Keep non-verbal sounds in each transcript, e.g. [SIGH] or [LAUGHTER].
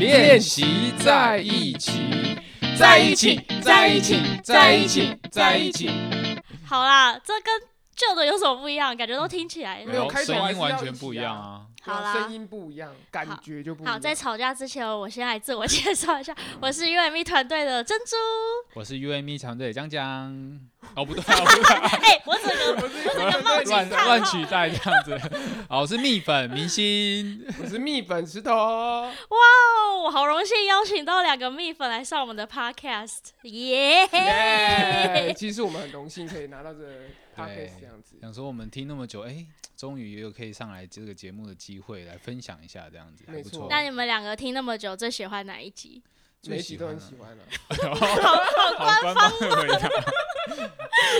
练习在一起，在一起，在一起，在一起，在一起。好啦，这跟旧的有什么不一样？感觉都听起来没有开头声音完全不一样啊啊。好啦声音不一样，感觉就不一样。好，在吵架之前，我先来自我介绍一下，我是 UME 团队的珍珠。我是 UME 团队江江。哦，不对，哦 [LAUGHS] 不对，哎、我整个我整个冒乱警叹号乱取代这样子。哦，我是蜜粉明星。[LAUGHS] 我是蜜粉石头，哇哦，我好荣幸邀请到两个蜜粉来上我们的 Podcast，耶、耶！其实我们很荣幸可以拿到这个 podcast 这样子。想说我们听那么久，哎，终于也有可以上来这个节目的机会，来分享一下这样子，还没错不错。那你们两个听那么久，最喜欢哪一集？每一集都很喜欢啊，好官方的回答，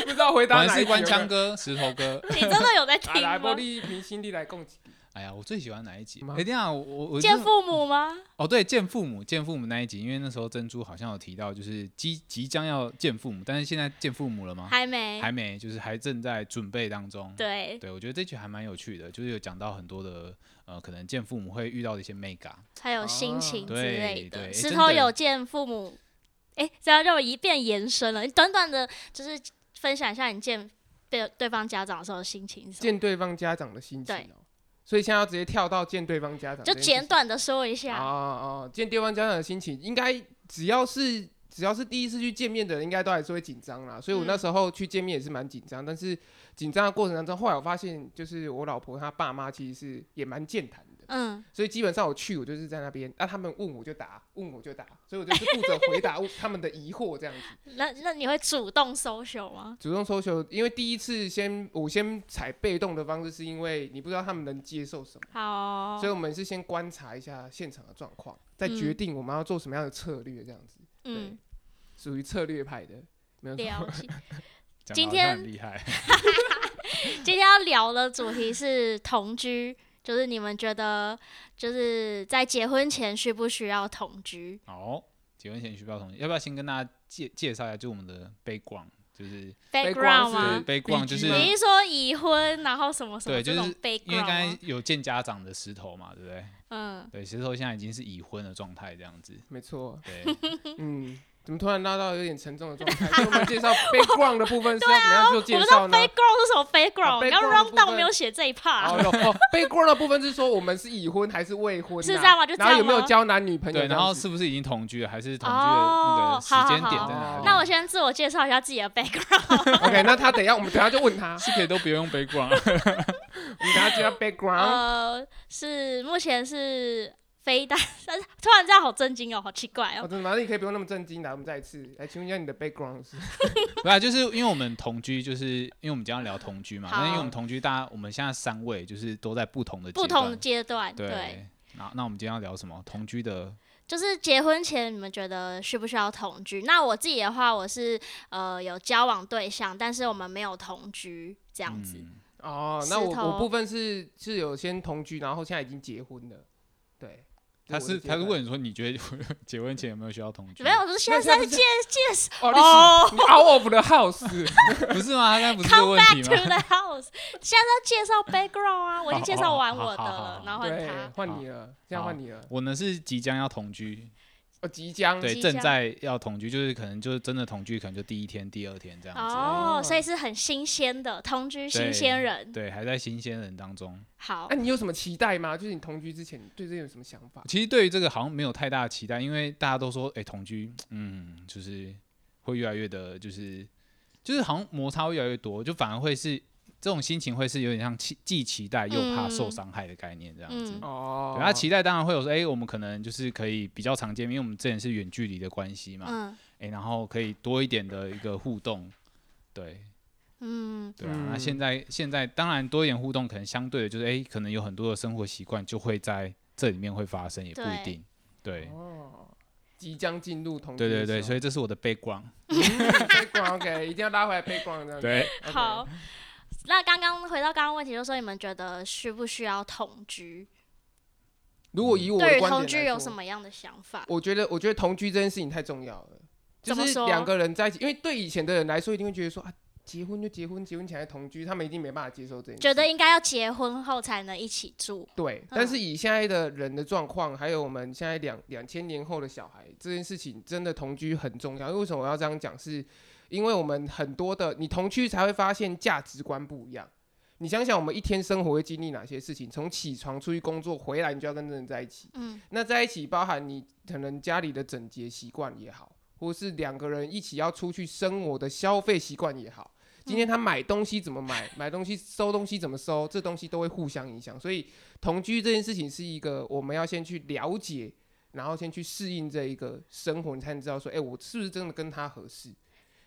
不知道回答哪一集官腔哥、石头哥。你真的有在啊，听来，玻吗？璃明星力来共几集哎呀，我最喜欢哪一集？吗哎，这样我我我见父母吗？哦，对，见父母，见父母那一集，因为那时候珍珠好像有提到，就是即即将要见父母，但是现在见父母了吗？还没。还没，就是还正在准备当中。对，对，我觉得这集还蛮有趣的，就是有讲到很多的呃，可能见父母会遇到的一些 mega。还有心情之类的。对石头有见父母，哎、这样就一变延伸了。你短短的，就是分享一下你见对对方家长的时候的心情见对方家长的心情。所以现在要直接跳到见对方家长就简短的说一哦下。哦，见对方家长的心情，应该只要是只要是第一次去见面的人，应该都还是会紧张啦。所以我那嗯时候去见面也是蛮紧张，但是紧张的过程当中，后来我发现，就是我老婆她爸妈其实是也蛮健谈的。嗯，所以基本上我去，我就是在那边，那、他们问我就答，问我就答，所以我就是负责回答 [LAUGHS] 他们的疑惑这样子。那那你会主动 social 吗？主动搜求，因为第一次先我先采被动的方式，是因为你不知道他们能接受什么，好哦、所以我们是先观察一下现场的状况，再决定我们要做什么样的策略，这样子。嗯，属于策略派的，没有错。了解。[LAUGHS] 今天厉害，[LAUGHS] 今天要聊的主题是同居，就是你们觉得就是在结婚前需不需要同居？哦，结婚前需不需要同居？要不要先跟大家介介绍一下，就我们的 background，就是背 background 吗？background 就是吗你是说已婚，然后什么什么对，就是 background 因为刚才有见家长的石头嘛，对不对？嗯，对，石头现在已经是已婚的状态，这样子。没错，对，[LAUGHS] 嗯，怎么突然拉到有点沉重的状态？[LAUGHS] 所以我们介绍 background 的部分是要 [LAUGHS] 怎么样做介我们的绍呢？background 是什么 background？啊你刚 background 的 round 没有写这一 part，哦有哦，background 的部分是说我们是已婚还是未婚啊？是这样吗就这然后有没有交男女朋友对，然后是不是已经同居了，还是同居的那个时哦间点在哪里？那我先自我介绍一下自己的 background。[LAUGHS] OK，那他等一下，我们等一下就问他，是可以都不用 background，我们等下就要 background。呃，是目前是非单，但是突然这样好震惊哦，好奇怪哦，哦。真的吗？那你可以不用那么震惊的，我们再一次来请问一下你的 background 是？[LAUGHS] 对啊，就是因为我们同居，就是因为我们今天要聊同居嘛，那因为我们同居，大家我们现在三位就是都在不同的不同的阶段，对，对。那那我们今天要聊什么？同居的就是结婚前你们觉得需不需要同居？那我自己的话，我是呃有交往对象，但是我们没有同居这样子。嗯哦，那我我部分是是有先同居，然后现在已经结婚了。对，他是他是问你说，你觉得结婚前有没有需要同居？没有，我说现在是在介介绍哦，out of the house，[LAUGHS] 不是吗？他刚才不是这个 come back to？the house。[LAUGHS] 现在在介绍 background 啊，我已经介绍完我的了然后换他，。换你了，现在换你了。我呢是即将要同居，哦，即将对，正在要同居，就是可能就是真的同居，可能就第一天、第二天这样子。哦，哦所以是很新鲜的同居新鲜人。对，还在新鲜人当中。好那、，你有什么期待吗？就是你同居之前，你对这有什么想法？其实对于这个好像没有太大的期待，因为大家都说，哎、同居，嗯，就是会越来越的，就是就是好像摩擦会越来越多，就反而会是这种心情会是有点像期既期待又怕受嗯。伤害的概念这样子。嗯。哦。对，他期待当然会有说，哎、我们可能就是可以比较常见面，因为我们之前是远距离的关系嘛，嗯。哎、然后可以多一点的一个互动，对，嗯，对啊，那嗯。现在现在当然多一点互动，可能相对的就是，哎、可能有很多的生活习惯就会在这里面会发生，也不一定。对，哦，即将进入同居对对对，所以以这是我的 background。background OK，一定要拉回来 background 这样。对，好。那刚刚回到刚刚问题，就是说你们觉得需不需要同居？如果以我的对于同居有什么样的想法？我觉得，我觉得同居这件事情太重要了，就是两个人在一起，因为对以前的人来说，一定会觉得说啊，结婚就结婚，结婚前还同居，他们一定没办法接受这件事。觉得应该要结婚后才能一起住。对，但是以现在的人的状况，还有我们现在两两千年后的小孩，这件事情真的同居很重要。为什么我要这样讲？是因为我们很多的你同居才会发现价值观不一样。你想想，我们一天生活会经历哪些事情？从起床出去工作回来，你就要跟这人在一起。嗯，那在一起包含你可能家里的整洁习惯也好，或是两个人一起要出去生活的消费习惯也好。今天他买东西怎么买，[LAUGHS] 买东西收东西怎么收，这东西都会互相影响。所以同居这件事情是一个我们要先去了解，然后先去适应这一个生活，你才能知道说，哎、我是不是真的跟他合适？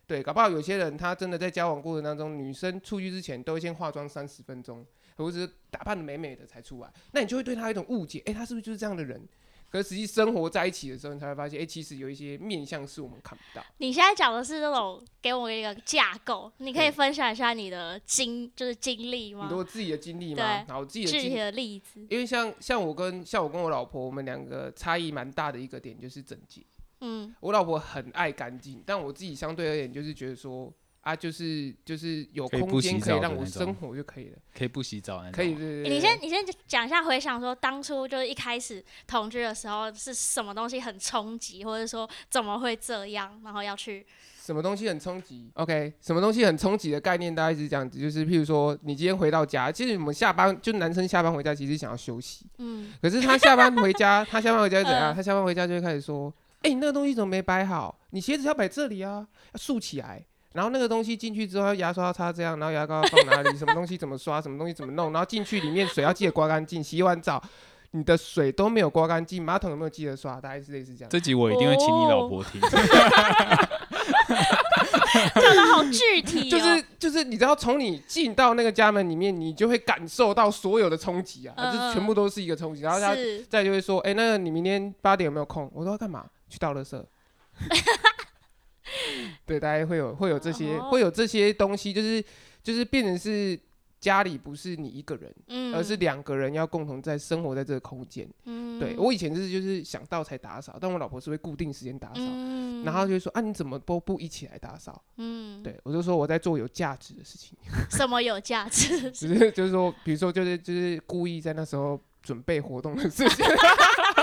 对，搞不好有些人他真的在交往过程当中，女生出去之前都会先化妆三十分钟，或者是打扮的美美的才出来，那你就会对他有一种误解，哎、他是不是就是这样的人？可是实际生活在一起的时候，你才会发现，哎、其实有一些面相是我们看不到。你现在讲的是那种给我一个架构，你可以分享一下你的经就是经历你吗？都有自己的经历对吗？然后自己的经具体的例子。因为像像我跟像我跟我老婆，我们两个差异蛮大的一个点就是整洁。嗯我老婆很爱干净，但我自己相对而言就是觉得说啊，就是就是有空间可以让我生活就可以了，可以不洗澡。可以对对对。你先你先讲一下，回想说当初就是一开始同居的时候是什么东西很冲击，或者说怎么会这样，然后要去什么东西很冲击？OK，什么东西很冲击的概念大概是这样子，就是譬如说你今天回到家，其实我们下班就男生下班回家其实想要休息，嗯可是他下班回家，他下班回家是怎样？嗯他下班回家就会开始说：“哎、你那个东西怎么没摆好？你鞋子要摆这里啊，要竖起来。然后那个东西进去之后，要牙刷要擦这样，然后牙膏要放哪里？什么东西怎么刷？什么东西怎么弄？然后进去里面水要记得刮干净。洗完澡，你的水都没有刮干净，马桶有没有记得刷？大概是类似这样。这集我一定会请你老婆听。[LAUGHS] 讲的好具体、哦，就是就是，你知道从你进到那个家门里面，你就会感受到所有的冲击啊，嗯这全部都是一个冲击。然后他再就会说：“哎、那个你明天八点有没有空？”我说：“要干嘛？去倒垃圾。[LAUGHS] ”对，大家会有会有这些、哦会有这些东西，就是就是变成是家里不是你一个人，嗯，而是两个人要共同在生活在这个空间。嗯对我以前就是就是想到才打扫，但我老婆是会固定时间打扫，嗯然后就说：“啊，你怎么都不一起来打扫？”嗯，对我就说我在做有价值的事情。[LAUGHS] 什么有价值？[LAUGHS] 只是就是说，比如说就是就是故意在那时候准备活动的事情。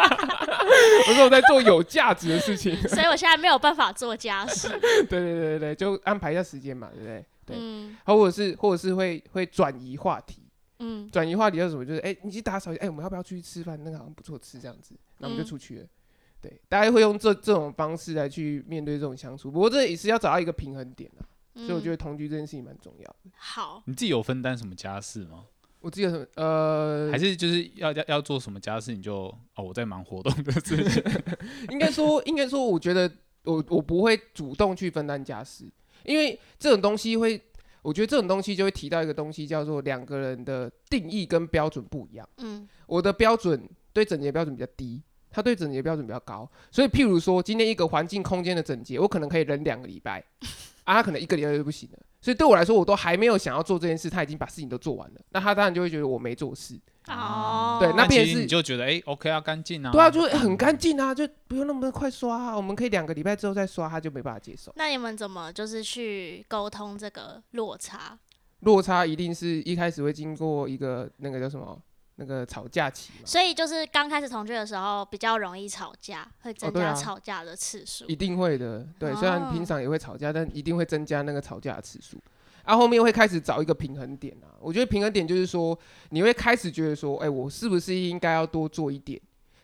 [LAUGHS] 我说我在做有价值的事情，[LAUGHS] 所以我现在没有办法做家事。[LAUGHS] 对对对对对，就安排一下时间嘛，对不对？对，嗯或者是或者是会会转移话题，嗯转移话题是什么？就是哎、你去打扫一下，哎、我们要不要出去吃饭？那个好像不错吃，这样子，那我们就嗯出去了。对，大家会用这这种方式来去面对这种相处，不过这也是要找到一个平衡点啊。嗯，所以我觉得同居这件事情蛮重要的。好。你自己有分担什么家事吗？我记得呃，还是就是要要要做什么家事，你就哦我在忙活动的事情。[LAUGHS] 应该说，应该说，我觉得我我不会主动去分担家事，因为这种东西会，我觉得这种东西就会提到一个东西，叫做两个人的定义跟标准不一样。嗯我的标准对整洁标准比较低，他对整洁标准比较高，所以譬如说，今天一个环境空间的整洁，我可能可以忍两个礼拜，啊，他可能一个礼拜就不行了。所以对我来说，我都还没有想要做这件事，他已经把事情都做完了，那他当然就会觉得我没做事。哦，对那变成是你就觉得哎、OK 啊，干净啊。对啊，就是很干净啊，就不用那么快刷啊，我们可以两个礼拜之后再刷，他就没办法接受。那你们怎么就是去沟通这个落差？落差一定是一开始会经过一个那个叫什么那个吵架期嘛，所以就是刚开始同居的时候比较容易吵架，会增加吵架的次数。一定会的。对，虽然哦平常也会吵架，但一定会增加那个吵架的次数。啊，后面会开始找一个平衡点啊。我觉得平衡点就是说，你会开始觉得说，哎、我是不是应该要多做一点？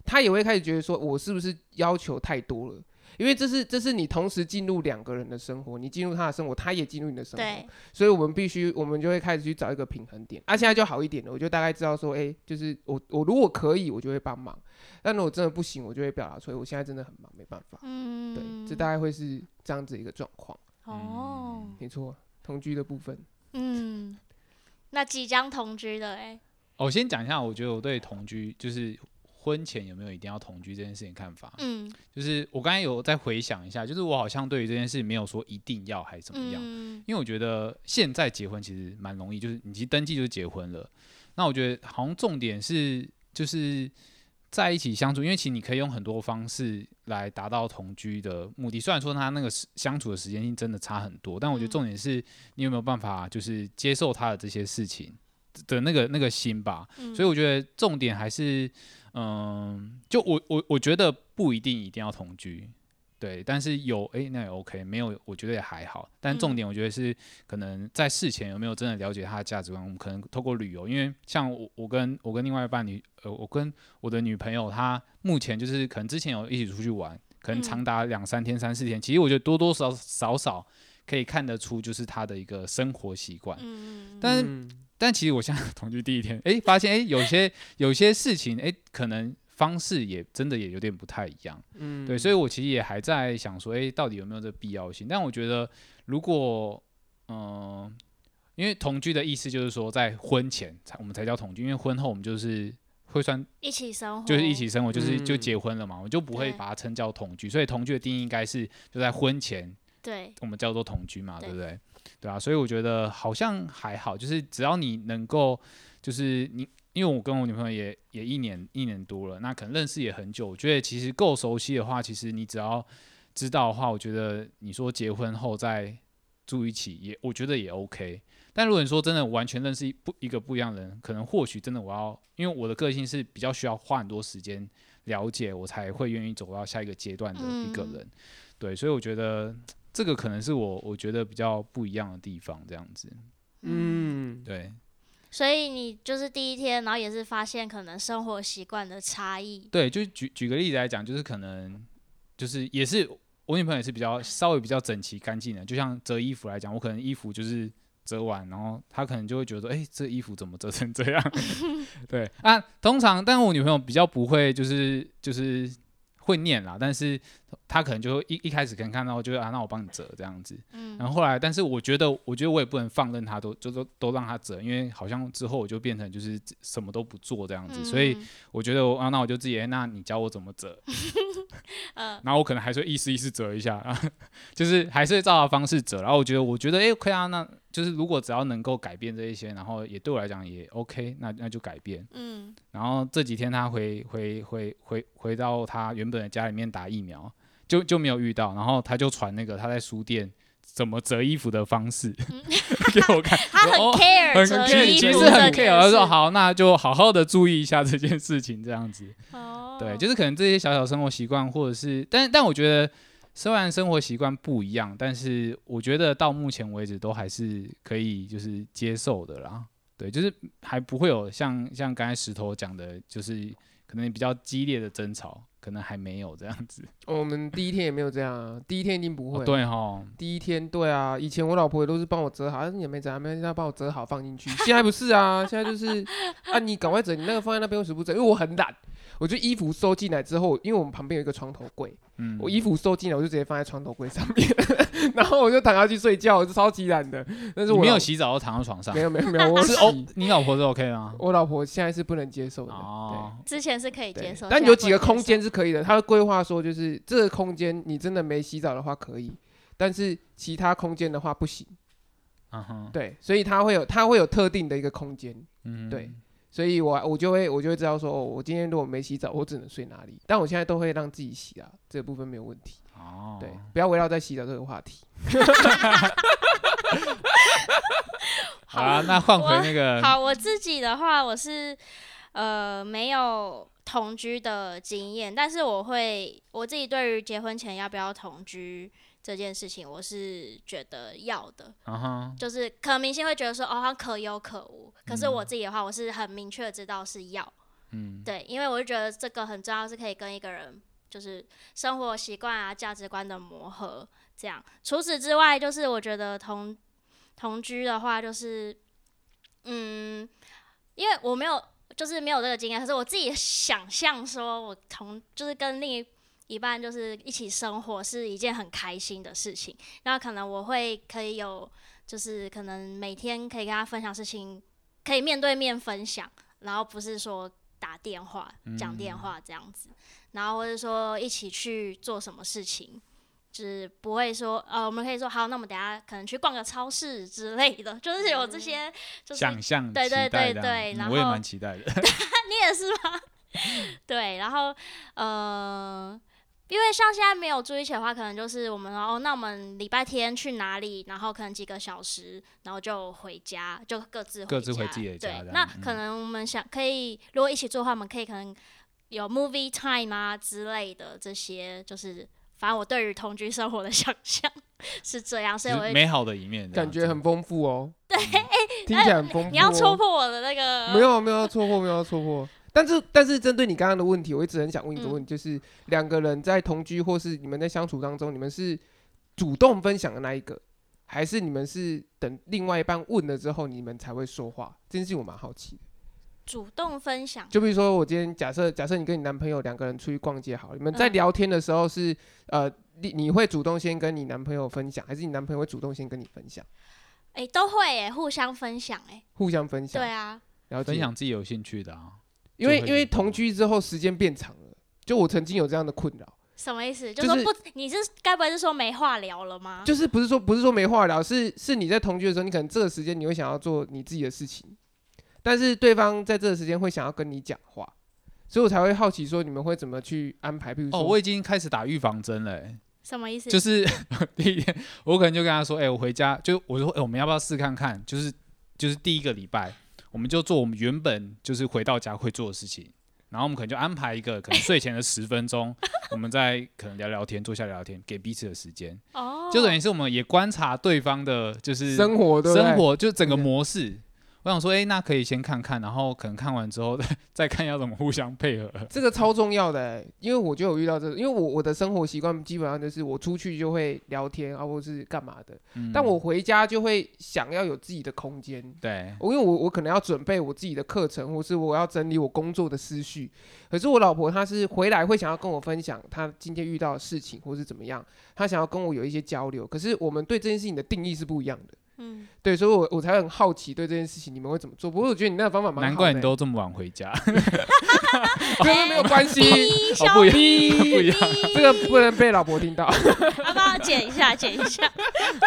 他也会开始觉得说，我是不是要求太多了？因为这是这是你同时进入两个人的生活，你进入他的生活，他也进入你的生活，对，所以我们必须，我们就会开始去找一个平衡点。啊，现在就好一点了，我就大概知道说，哎、就是我我如果可以，我就会帮忙；但如果真的不行，我就会表达出来，我现在真的很忙，没办法。嗯，对，这大概会是这样子一个状况。哦，没错，同居的部分，嗯，那即将同居的哎、哦我先讲一下，我觉得我对同居就是婚前有没有一定要同居这件事情看法。嗯，就是我刚才有再回想一下，就是我好像对于这件事没有说一定要还是怎么样，嗯因为我觉得现在结婚其实蛮容易，就是你其实登记就是结婚了。那我觉得好像重点是就是在一起相处，因为其实你可以用很多方式来达到同居的目的。虽然说他那个相处的时间性真的差很多，但我觉得嗯重点是你有没有办法就是接受他的这些事情的那个那个心吧。嗯所以我觉得重点还是，嗯，就我我我觉得不一定一定要同居，对，但是有诶，那也 OK，没有我觉得也还好。但重嗯点我觉得是可能在事前有没有真的了解他的价值观，我们可能透过旅游，因为像我我跟我跟另外一半女呃，我跟我的女朋友，她目前就是可能之前有一起出去玩，可能嗯长达两三天、三四天，其实我觉得多多少少少可以看得出就是他的一个生活习惯。嗯，但但其实我现在同居第一天，[LAUGHS] 诶，发现诶，有些有些事情，诶，可能方式也真的也有点不太一样，嗯。对，所以我其实也还在想说，诶，到底有没有这必要性？但我觉得，如果，嗯、因为同居的意思就是说，在婚前才我们才叫同居，因为婚后我们就是会算一起生活，就是一起生活，就是就嗯。结婚了嘛，我就不会把它称叫同居，所以同居的定义应该是就在婚前对，我们叫做同居嘛，对对不对？对啊，所以我觉得好像还好，就是只要你能够，就是你，因为我跟我女朋友也也一年一年多了，那可能认识也很久，我觉得其实够熟悉的话，其实你只要知道的话，我觉得你说结婚后再住一起也，我觉得也 OK。但如果你说真的完全认识一不一个不一样的人，可能或许真的我要，因为我的个性是比较需要花很多时间了解，我才会愿意走到下一个阶段的一个嗯人。对，所以我觉得这个可能是我我觉得比较不一样的地方，这样子。嗯，对所以你就是第一天，然后也是发现可能生活习惯的差异，对，就举举个例子来讲，就是可能就是也是我女朋友也是比较稍微比较整齐干净的，就像折衣服来讲，我可能衣服就是折完，然后她可能就会觉得说，哎、这衣服怎么折成这样？[LAUGHS] 对啊，通常，但我女朋友比较不会，就是就是会念啦，但是她可能就会一一开始可能看到就是啊，那我帮你折这样子，嗯，然后后来，但是我觉得，我觉得我也不能放任他都就都都让他折，因为好像之后我就变成就是什么都不做这样子，所以嗯我觉得我啊，那我就自己，哎那你教我怎么折，嗯，[LAUGHS] 然后我可能还是会意思意思折一下，啊，[LAUGHS] 就是还是照他方式折，然后我觉得我觉得哎、可以啊，那就是如果只要能够改变这一些，然后也对我来讲也 OK，那那就改变。嗯，然后这几天他回回回回回到他原本的家里面打疫苗，就就没有遇到，然后他就传那个他在书店怎么折衣服的方式 [LAUGHS] 给我看，他很哦 care 很折其实很 care，他说，好，那就好好的注意一下这件事情，这样子。哦，对，就是可能这些小小生活习惯，或者是，但但我觉得虽然生活习惯不一样，但是我觉得到目前为止都还是可以就是接受的啦。对，就是还不会有像像刚才石头讲的，就是可能比较激烈的争吵，可能还没有这样子。[LAUGHS] 我们第一天也没有这样啊，第一天一定不会。哦、对哈，第一天对啊，以前我老婆也都是帮我折好，但是也没折啊，没关系，她帮我折好放进去。现在不是啊，现在就是 [LAUGHS] 啊，你赶快折，你那个放在那边为什么不折？因为我很懒，我就衣服收进来之后，因为我们旁边有一个床头柜，嗯，我衣服收进来我就直接放在床头柜上面，[LAUGHS] 然后我就躺下去睡觉，我就超级懒的。但是我没有洗澡就躺在床上没，有没有没有，我是哦，你老婆是 OK 吗？我老婆现在是不能接受的。哦，之前是可以，接受，但有几个空间是可以的。他的规划说，就是这个空间你真的没洗澡的话可以，但是其他空间的话不行。嗯哼，对，所以他会有他会有特定的一个空间，嗯，对所以我我就会我就会知道说，哦，我今天如果没洗澡，我只能睡哪里。但我现在都会让自己洗啊，这个部分没有问题。哦，对，不要围绕在洗澡这个话题。[LAUGHS] 好啊，那换回那个，好，我自己的话，我是呃没有同居的经验，但是我会我自己对于结婚前要不要同居这件事情，我是觉得要的。嗯哼，就是可能明星会觉得说，哦，他可有可无，可是嗯我自己的话，我是很明确知道是要，嗯，对，因为我就觉得这个很重要，是可以跟一个人就是生活习惯啊、价值观的磨合。这样，除此之外，就是我觉得同同居的话，就是嗯，因为我没有就是没有这个经验，可是我自己想象说，我同就是跟另一一半就是一起生活是一件很开心的事情，那可能我会可以有，就是可能每天可以跟他分享事情，可以面对面分享，然后不是说打电话讲电话这样子，然后或者说一起去做什么事情。就是不会说，呃，我们可以说好，那我们等下可能去逛个超市之类的，[LAUGHS] 就是有这些，就是想象对对对对然嗯我也后蛮期待的。[LAUGHS] 你也是吗？[LAUGHS] 对，然后呃，因为像现在没有住一起的话，可能就是我们哦，那我们礼拜天去哪里？然后可能几个小时，然后就回家，就各自各自回家自己的家对那可能我们想可以，如果一起住的话，我们可以可能有 movie time 啊之类的这些，就是反正我对于同居生活的 [LAUGHS] 想象是这样，所以就是我美好的一面感觉很丰富哦。对，听起来很丰富、哦。你要戳破我的那个没有没有戳破，没有戳破。[LAUGHS] 但是但是针对你刚刚的问题，我一直很想问一个嗯问题，就是两个人在同居或是你们在相处当中，你们是主动分享的那一个，还是你们是等另外一半问了之后你们才会说话？这件事情我蛮好奇的。主动分享。就比如说我今天假设假设你跟你男朋友两个人出去逛街好了，你们在嗯聊天的时候是、呃你你会主动先跟你男朋友分享，还是你男朋友会主动先跟你分享？哎、都会哎，互相分享哎，互相分享，对啊，然后分享自己有兴趣的啊。因为因为同居之后时间变长了，就我曾经有这样的困扰。什么意思？就就是说不，你是该不会是说没话聊了吗？就是不是说不是说没话聊，是是你在同居的时候，你可能这个时间你会想要做你自己的事情，但是对方在这个时间会想要跟你讲话，所以我才会好奇说你们会怎么去安排？比如说，哦，我已经开始打预防针了欸、什么意思？就是 [LAUGHS] 第一天，我可能就跟他说，哎、我回家就我说，哎、我们要不要试看看？就是就是第一个礼拜，我们就做我们原本就是回到家会做的事情，然后我们可能就安排一个可能睡前的十分钟，[LAUGHS] 我们再可能聊聊天，坐下聊聊天，给彼此的时间，哦，就等于是我们也观察对方的，就是生活生活就整个模式。我想说，哎、那可以先看看，然后可能看完之后再 [LAUGHS] 再看要怎么互相配合。这个超重要的欸、因为我就有遇到这个，因为我我的生活习惯基本上就是我出去就会聊天啊，或是干嘛的，嗯但我回家就会想要有自己的空间。对我因为我我可能要准备我自己的课程，或是我要整理我工作的思绪。可是我老婆她是回来会想要跟我分享她今天遇到的事情，或是怎么样，她想要跟我有一些交流。可是我们对这件事情的定义是不一样的，嗯，对，所以我我才很好奇对这件事情你们会怎么做。不过我觉得你那个方法蛮好的欸，难怪你都这么晚回家，[LAUGHS] 没有关系，逼 [LAUGHS] 哦不一样不一样。[LAUGHS] 这个不能被老婆听到。要不要剪一下？剪一下。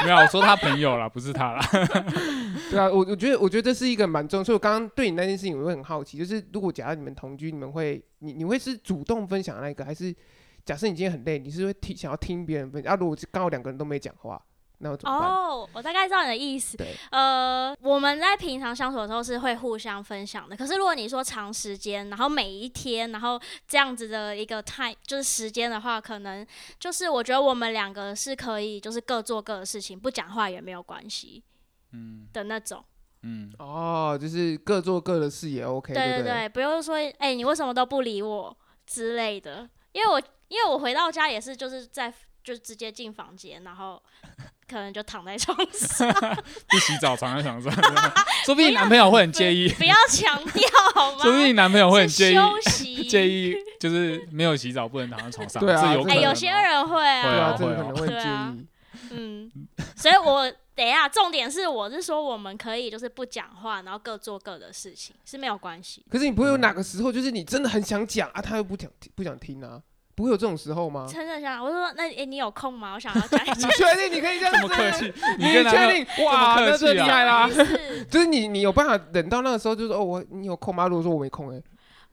没有，我说他朋友啦，不是他啦。对啊，我我觉得我觉得这是一个蛮重要，所以我刚刚对你那件事情我会很好奇，就是如果假如你们同居，你们会你你会是主动分享的那一个，还是假设你今天很累，你是会听想要听别人分享？啊，如果刚好两个人都没讲话，那我怎么办？哦，我大概知道你的意思。对，呃，我们在平常相处的时候是会互相分享的。可是如果你说长时间，然后每一天，然后这样子的一个 time 就是时间的话，可能就是我觉得我们两个是可以就是各做各的事情，不讲话也没有关系嗯的那种。嗯，哦，就是各做各的事也 OK，对对对，不用说哎、你为什么都不理我之类的。因为我因为我回到家也是就是在就直接进房间，然后可能就躺在床上，[LAUGHS] 不洗澡躺在床上，[LAUGHS] 说不定你男朋友会很介意，不要强调好吗？说不定你男朋友会很介意，休息。[LAUGHS] 介意就是没有洗澡不能躺在床上，对啊哎、有些人会会对啊，啊，这个可能会介意。嗯，所以我等一下，重点是我是说我们可以就是不讲话，然后各做各的事情是没有关系。可是你不会有哪个时候，就是你真的很想讲啊，他又不想听不想听啊，不会有这种时候吗？真的想，我说那哎、你有空吗？我想要讲一 [LAUGHS] 你确定你可以这样子？这么客气，你确定？哇，那这厉害啦！事就是你，你有办法等到那个时候，就是哦，我你有空吗？如果说我没空，哎，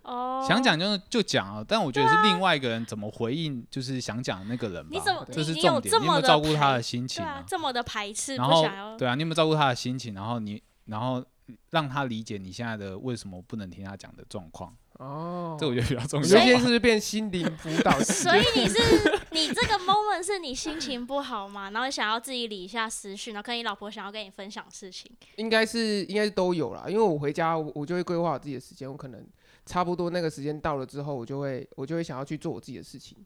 哦。想讲就就讲啊，但我觉得是另外一个人怎么回应，就是想讲的那个人吧。你怎么这是你你有重点，你有没有这么的照顾他的心情对啊，这么的排斥，然后。对啊，你有没有照顾他的心情？然后你然后让他理解你现在的为什么不能听他讲的状况，哦，这我觉得比较重要有。些是不是变心灵辅导师？[LAUGHS] 所以你是你这个 moment 是你心情不好嘛，然后想要自己理一下思绪，然后跟你老婆想要跟你分享事情。应该是应该是都有啦，因为我回家我我就会规划好自己的时间，我可能差不多那个时间到了之后，我就会我就会想要去做我自己的事情。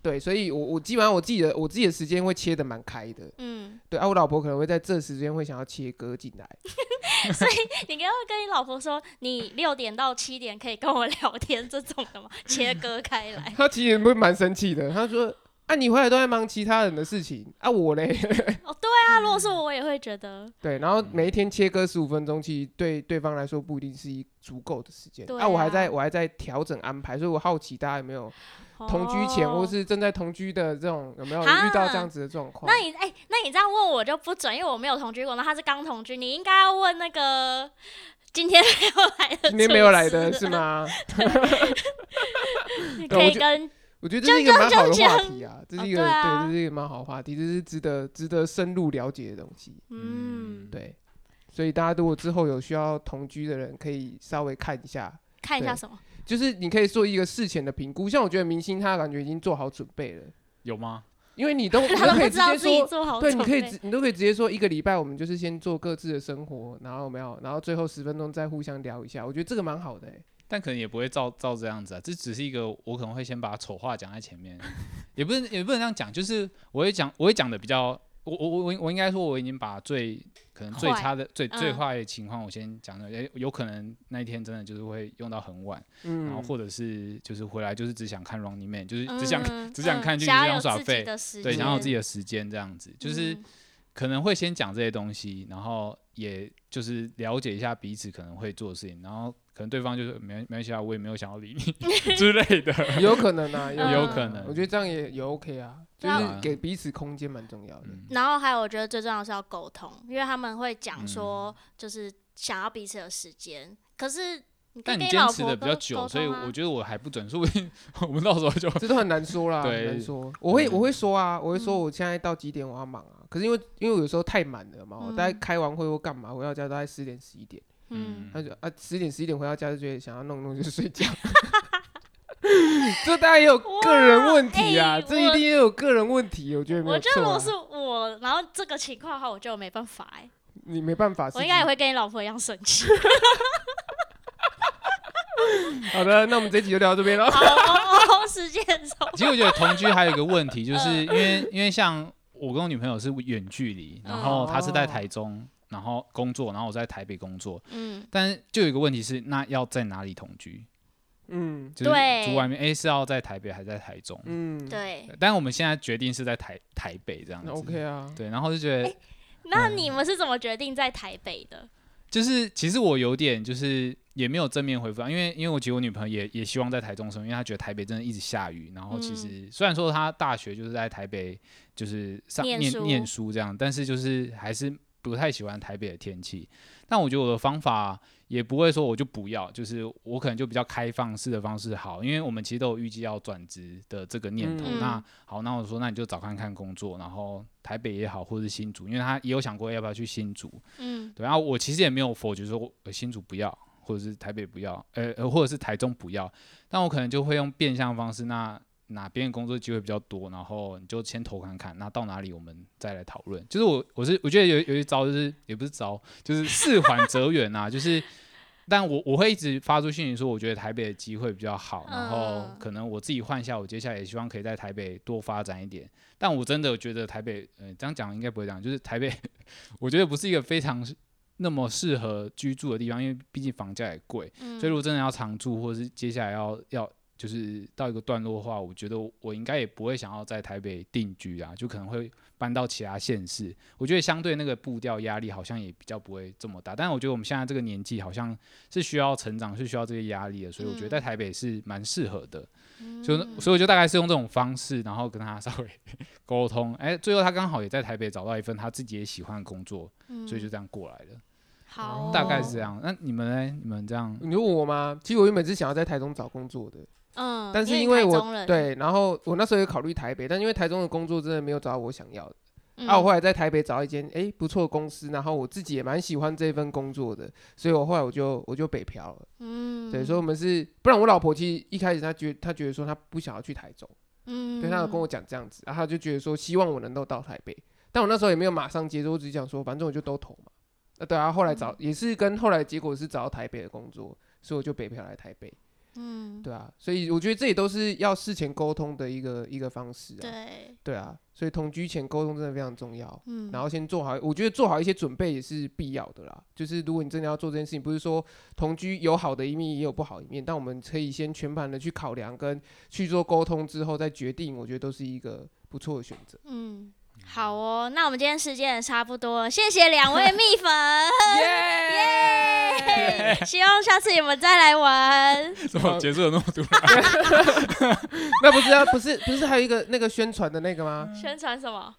对，所以我我基本上我自己的我自己的时间会切的蛮开的。嗯，对啊，我老婆可能会在这时间会想要切割进来。[LAUGHS] 所以你刚刚跟你老婆说，你六点到七点可以跟我聊天这种的吗？切割开来。[LAUGHS] 她其实会蛮生气的，她说：“啊，你回来都在忙其他人的事情啊，我嘞。哦，对啊，如果是我，我也会觉得，”对，然后每一天切割十五分钟，其实对对方来说不一定是一足够的时间。对啊，我还啊在我还在调整安排，所以我好奇大家有没有同居前哦或是正在同居的这种有没有遇到这样子的状况？那你哎、那你这样问我就不准，因为我没有同居过，那他是刚同居，你应该要问那个今天没有来的，今天没有来的是？吗？[LAUGHS] 可以跟我觉得这是一个蛮好的话题啊，这是一个对，这是一个蛮好的话题，这是值得值得深入了解的东西。嗯对，所以大家如果之后有需要同居的人，可以稍微看一下，看一下什么？就是你可以做一个事前的评估。像我觉得明星他感觉已经做好准备了，有吗？因为你都 [LAUGHS] 你他都可以直接说。对，你可以直你都可以直接说一个礼拜，我们就是先做各自的生活，然后没有，然后最后十分钟再互相聊一下，我觉得这个蛮好的、欸。但可能也不会照照这样子啊，这只是一个我可能会先把丑话讲在前面，[LAUGHS] 也不是也不能这样讲，就是我会讲我会讲的比较，我我我我我应该说我已经把最可能最差的最最嗯。坏的情况我先讲了，哎有可能那一天真的就是会用到很晚，嗯，然后或者是就是回来就是只想看 Running Man，就是只想、嗯只想嗯看就是想耍废对，想要有自己的时间这样子，就是。嗯可能会先讲这些东西，然后也就是了解一下彼此可能会做的事情，然后可能对方就是没没关系啊，我也没有想要理你 [LAUGHS] 之类的，有可能啊，[LAUGHS] 有有可能。我觉得这样也也 OK 啊，就是给彼此空间蛮重要的。嗯。然后还有，我觉得最重要的是要沟通，因为他们会讲嗯。说，就是想要彼此的时间，可是但你坚持的比较久，所以我觉得我还不准，说不定 [LAUGHS] 我们到时候就这都很难说啦，对 [LAUGHS] 很难说。我会嗯我会说啊，我会说嗯我现在到几点我要忙啊。可是因为因为我有时候太满了嘛，我大概嗯开完会或干嘛，回到家大概十点十一点，嗯，他就啊十点十一点回到家就觉得想要弄弄就睡觉。[LAUGHS] 这当然也有个人问题啊，这一定也有个人问题，我觉得没我有错我。觉得如果是我，然后这个情况的话，我就没办法哎、你没办法，我应该也会跟你老婆一样生气。[LAUGHS] 好的，那我们这集就聊到这边了。好，好 [LAUGHS] 时间走。其实我觉得同居还有一个问题，[LAUGHS] 就是嗯因为因为像我跟我女朋友是远距离，然后她是在哦台中，然后工作，然后我在台北工作，嗯，但是就有一个问题是，那要在哪里同居？嗯就是对住外面，诶，是要在台北还是在台中？嗯，对。但我们现在决定是在台台北这样子 OK 啊。对，然后就觉得那你们是怎么决定在台北的？就是其实我有点就是也没有正面回复啊，因为因为我其实我女朋友也也希望在台中生活，因为她觉得台北真的一直下雨，然后其实、虽然说她大学就是在台北就是上念念书念书这样，但是就是还是不太喜欢台北的天气。但我觉得我的方法也不会说我就不要，就是我可能就比较开放式的方式好，因为我们其实都有预计要转职的这个念头。嗯那好，那我说那你就找看看工作，然后台北也好，或者是新竹，因为她也有想过要不要去新竹。嗯对，然后我其实也没有否决说呃新竹不要，或者是台北不要，呃呃，或者是台中不要，但我可能就会用变相方式，那哪边的工作机会比较多，然后你就先投看看，那到哪里我们再来讨论。就是我我是我觉得有有一招就是也不是招，就是事缓则圆啊，就是。但我我会一直发出讯息说，我觉得台北的机会比较好，然后嗯可能我自己换下，我接下来也希望可以在台北多发展一点。但我真的觉得台北，呃，这样讲应该不会这样，就是台北，[LAUGHS] 我觉得不是一个非常那么适合居住的地方，因为毕竟房价也贵，嗯，所以如果真的要常住，或者是接下来要要就是到一个段落的话，我觉得我应该也不会想要在台北定居啊，就可能会搬到其他县市。我觉得相对那个步调压力好像也比较不会这么大，但是我觉得我们现在这个年纪好像是需要成长，是需要这些压力的，所以我觉得在台北是蛮适合的。就嗯。所以我就大概是用这种方式，然后跟他 [LAUGHS] 稍微沟通，哎、最后他刚好也在台北找到一份他自己也喜欢的工作，所以就这样过来了，好，大概是这样。那你们呢？你们这样你问我吗？其实我原本是想要在台中找工作的，嗯，但是因因为我台中人，对，然后我那时候也考虑台北，但因为台中的工作真的没有找到我想要的。嗯，啊，我后来在台北找一间诶不错的公司，然后我自己也蛮喜欢这份工作的，所以我后来我就我就北漂了。嗯，对，所以我们是，不然我老婆其实一开始她觉她觉得说她不想要去台中，嗯，对，她有跟我讲这样子，然后她就觉得说希望我能够到台北，但我那时候也没有马上接受，我只是讲说反正我就都投嘛。呃，对啊，后来嗯找、也是跟后来结果是找到台北的工作，所以我就北漂来台北。嗯，对啊，所以我觉得这也都是要事前沟通的一个一个方式啊。对，对啊，所以同居前沟通真的非常重要。嗯，然后先做好，我觉得做好一些准备也是必要的啦。就是如果你真的要做这件事情，不是说同居有好的一面也有不好一面，但我们可以先全盘的去考量跟去做沟通之后再决定，我觉得都是一个不错的选择。嗯，好哦，那我们今天时间也差不多了，谢谢两位蜜粉，[LAUGHS] 耶！希望下次你们再来玩。[LAUGHS] 怎么结束的那么突然？[LAUGHS] 那不是要不是不是还有一个那个宣传的那个吗？宣传什么？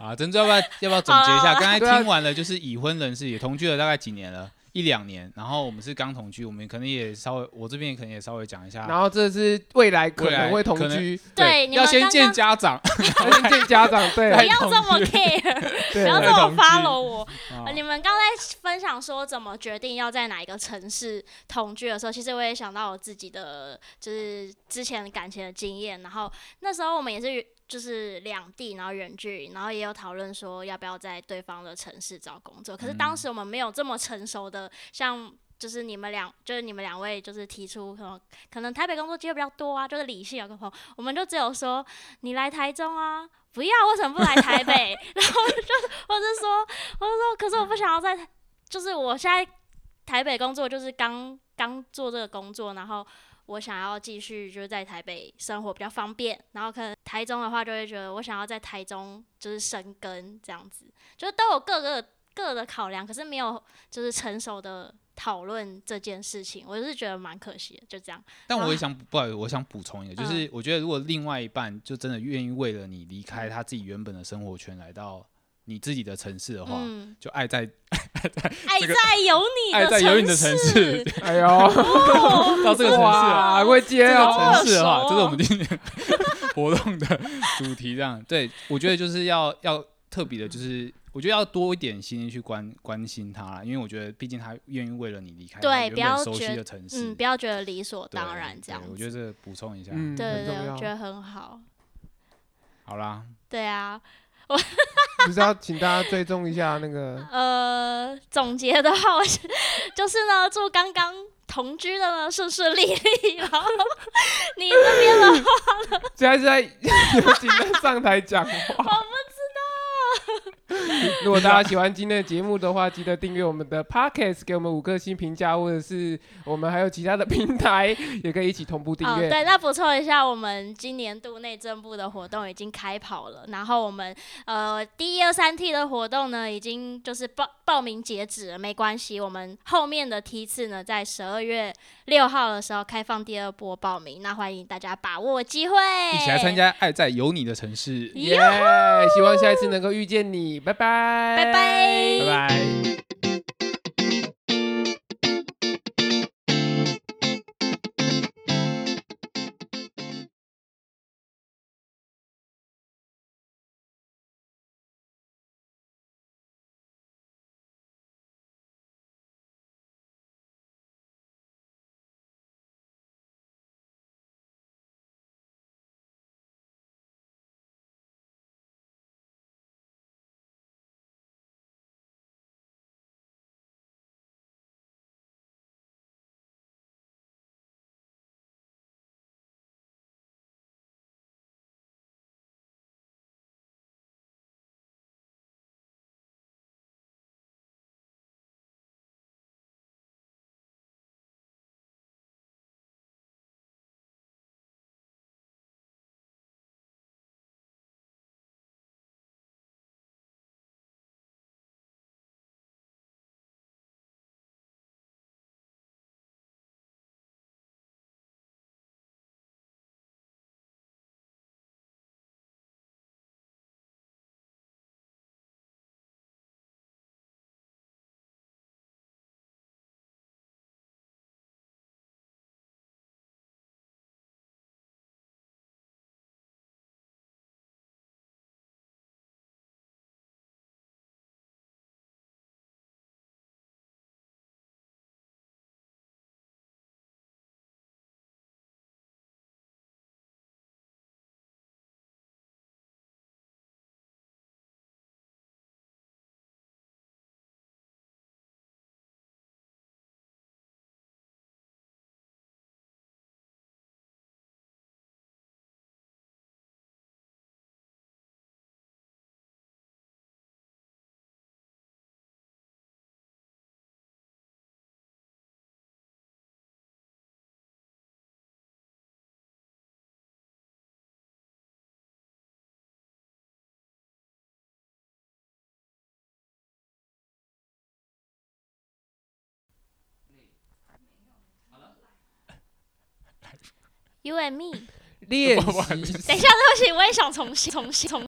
啊，珍珠要不要要不要总结一下？好刚才听完了，就是已婚人士也同居了大概几年了？一两年，然后我们是刚同居，我们可能也稍微，我这边可能也稍微讲一下，然后这是未来可能会同居，对你要先见家长，[LAUGHS] 先见家长，对不要这么 care，[LAUGHS] 不要这么 follow 我。你们刚才分享说怎么决定要在哪一个城市同居的时候，其实我也想到我自己的就是之前感情的经验。然后那时候我们也是就是两地，然后远距离，然后也有讨论说要不要在对方的城市找工作。可是当时我们没有这么成熟的，像就是你们两，就是你们两位就是提出可能可能台北工作机会比较多啊，就是理性有个朋友，我们就只有说你来台中啊。不要，为什么不来台北？[LAUGHS] 然后就我就说，我就说，可是我不想要在，就是我现在台北工作，就是刚刚做这个工作，然后我想要继续就是在台北生活比较方便，然后可能台中的话就会觉得我想要在台中就是生根这样子，就是都有各个各的考量，可是没有就是成熟的讨论这件事情，我就是觉得蛮可惜的，就这样。但我也想不好意思，我想补充一个，就嗯是我觉得如果另外一半就真的愿意为了你离开他自己原本的生活圈，来到你自己的城市的话，嗯，就爱在爱这个在有你爱在有你的城城市，哎呦，到这个城市啊。哇，会接这个哦，城市的话，这是我们今天活动的主题。这样，[LAUGHS] 对我觉得就是要要特别的，就是我觉得要多一点心去关关心他啦，因为我觉得毕竟他愿意为了你离开对他原不要本熟悉的城市，嗯，不要觉得理所当然这样我觉得这个补充一下，嗯，对对我觉。得很好。好啦，对啊，[LAUGHS] 就是要请大家追踪一下那个，[LAUGHS] 呃，总结的话，我是就是呢，祝刚刚同居的呢顺顺利利，然后 [LAUGHS] 你那边的话，现在是在有请他上台讲话。[LAUGHS] 如果大家喜欢今天的节目的话，记得订阅我们的 Podcast，给我们五颗星评价，或者是我们还有其他的平台也可以一起同步订哦，阅。对，那补充一下，我们今年度内政部的活动已经开跑了，然后我们呃第一、二、三梯的活动呢，已经就是报报名截止了，没关系，我们后面的梯次呢，在十二月六号的时候开放第二波报名，那欢迎大家把握机会，一起来参。加爱在有你的城市，耶希望下一次能够遇见你，拜拜，拜拜拜拜。You and me。练习 [LAUGHS] 等一下，对不起，我也想重新重新重